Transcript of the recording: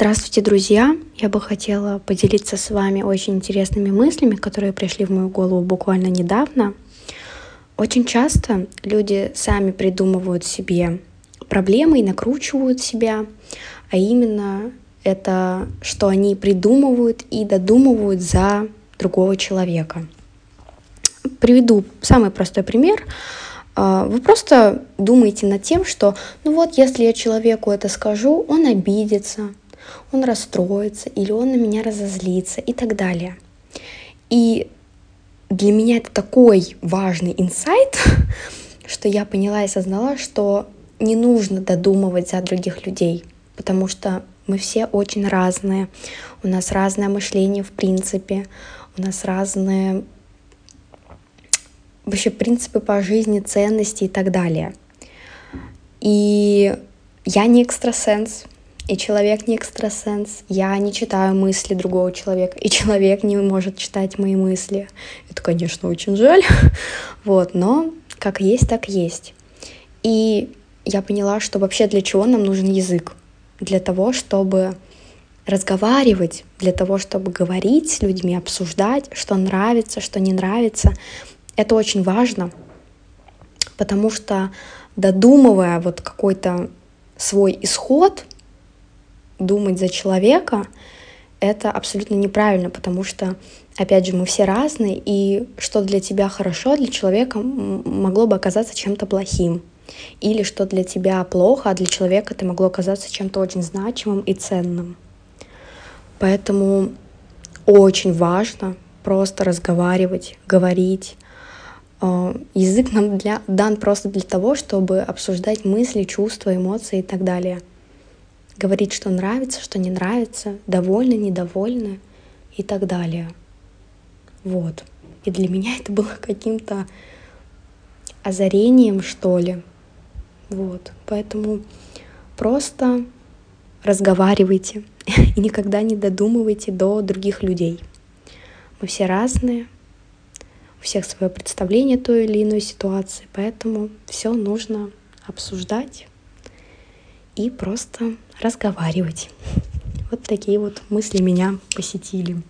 Здравствуйте, друзья! Я бы хотела поделиться с вами очень интересными мыслями, которые пришли в мою голову буквально недавно. Очень часто люди сами придумывают себе проблемы и накручивают себя, а именно это, что они придумывают и додумывают за другого человека. Приведу самый простой пример. А, вы просто думаете над тем, что, ну вот, если я человеку это скажу, он обидится, он расстроится или он на меня разозлится и так далее. И для меня это такой важный инсайт, что я поняла и осознала, что не нужно додумывать за других людей, потому что мы все очень разные, у нас разное мышление в принципе, у нас разные вообще принципы по жизни, ценности и так далее. И я не экстрасенс, и человек не экстрасенс. Я не читаю мысли другого человека, и человек не может читать мои мысли. Это, конечно, очень жаль. Вот, но как есть, так есть. И я поняла, что вообще для чего нам нужен язык? Для того, чтобы разговаривать, для того, чтобы говорить с людьми, обсуждать, что нравится, что не нравится. Это очень важно, потому что додумывая вот какой-то свой исход, думать за человека, это абсолютно неправильно, потому что, опять же, мы все разные, и что для тебя хорошо, для человека могло бы оказаться чем-то плохим. Или что для тебя плохо, а для человека это могло оказаться чем-то очень значимым и ценным. Поэтому очень важно просто разговаривать, говорить. А, язык нам для, дан просто для того, чтобы обсуждать мысли, чувства, эмоции и так далее говорить, что нравится, что не нравится, довольны, недовольны и так далее. Вот. И для меня это было каким-то озарением, что ли. Вот. Поэтому просто разговаривайте и никогда не додумывайте до других людей. Мы все разные, у всех свое представление той или иной ситуации, поэтому все нужно обсуждать и просто разговаривать. Вот такие вот мысли меня посетили.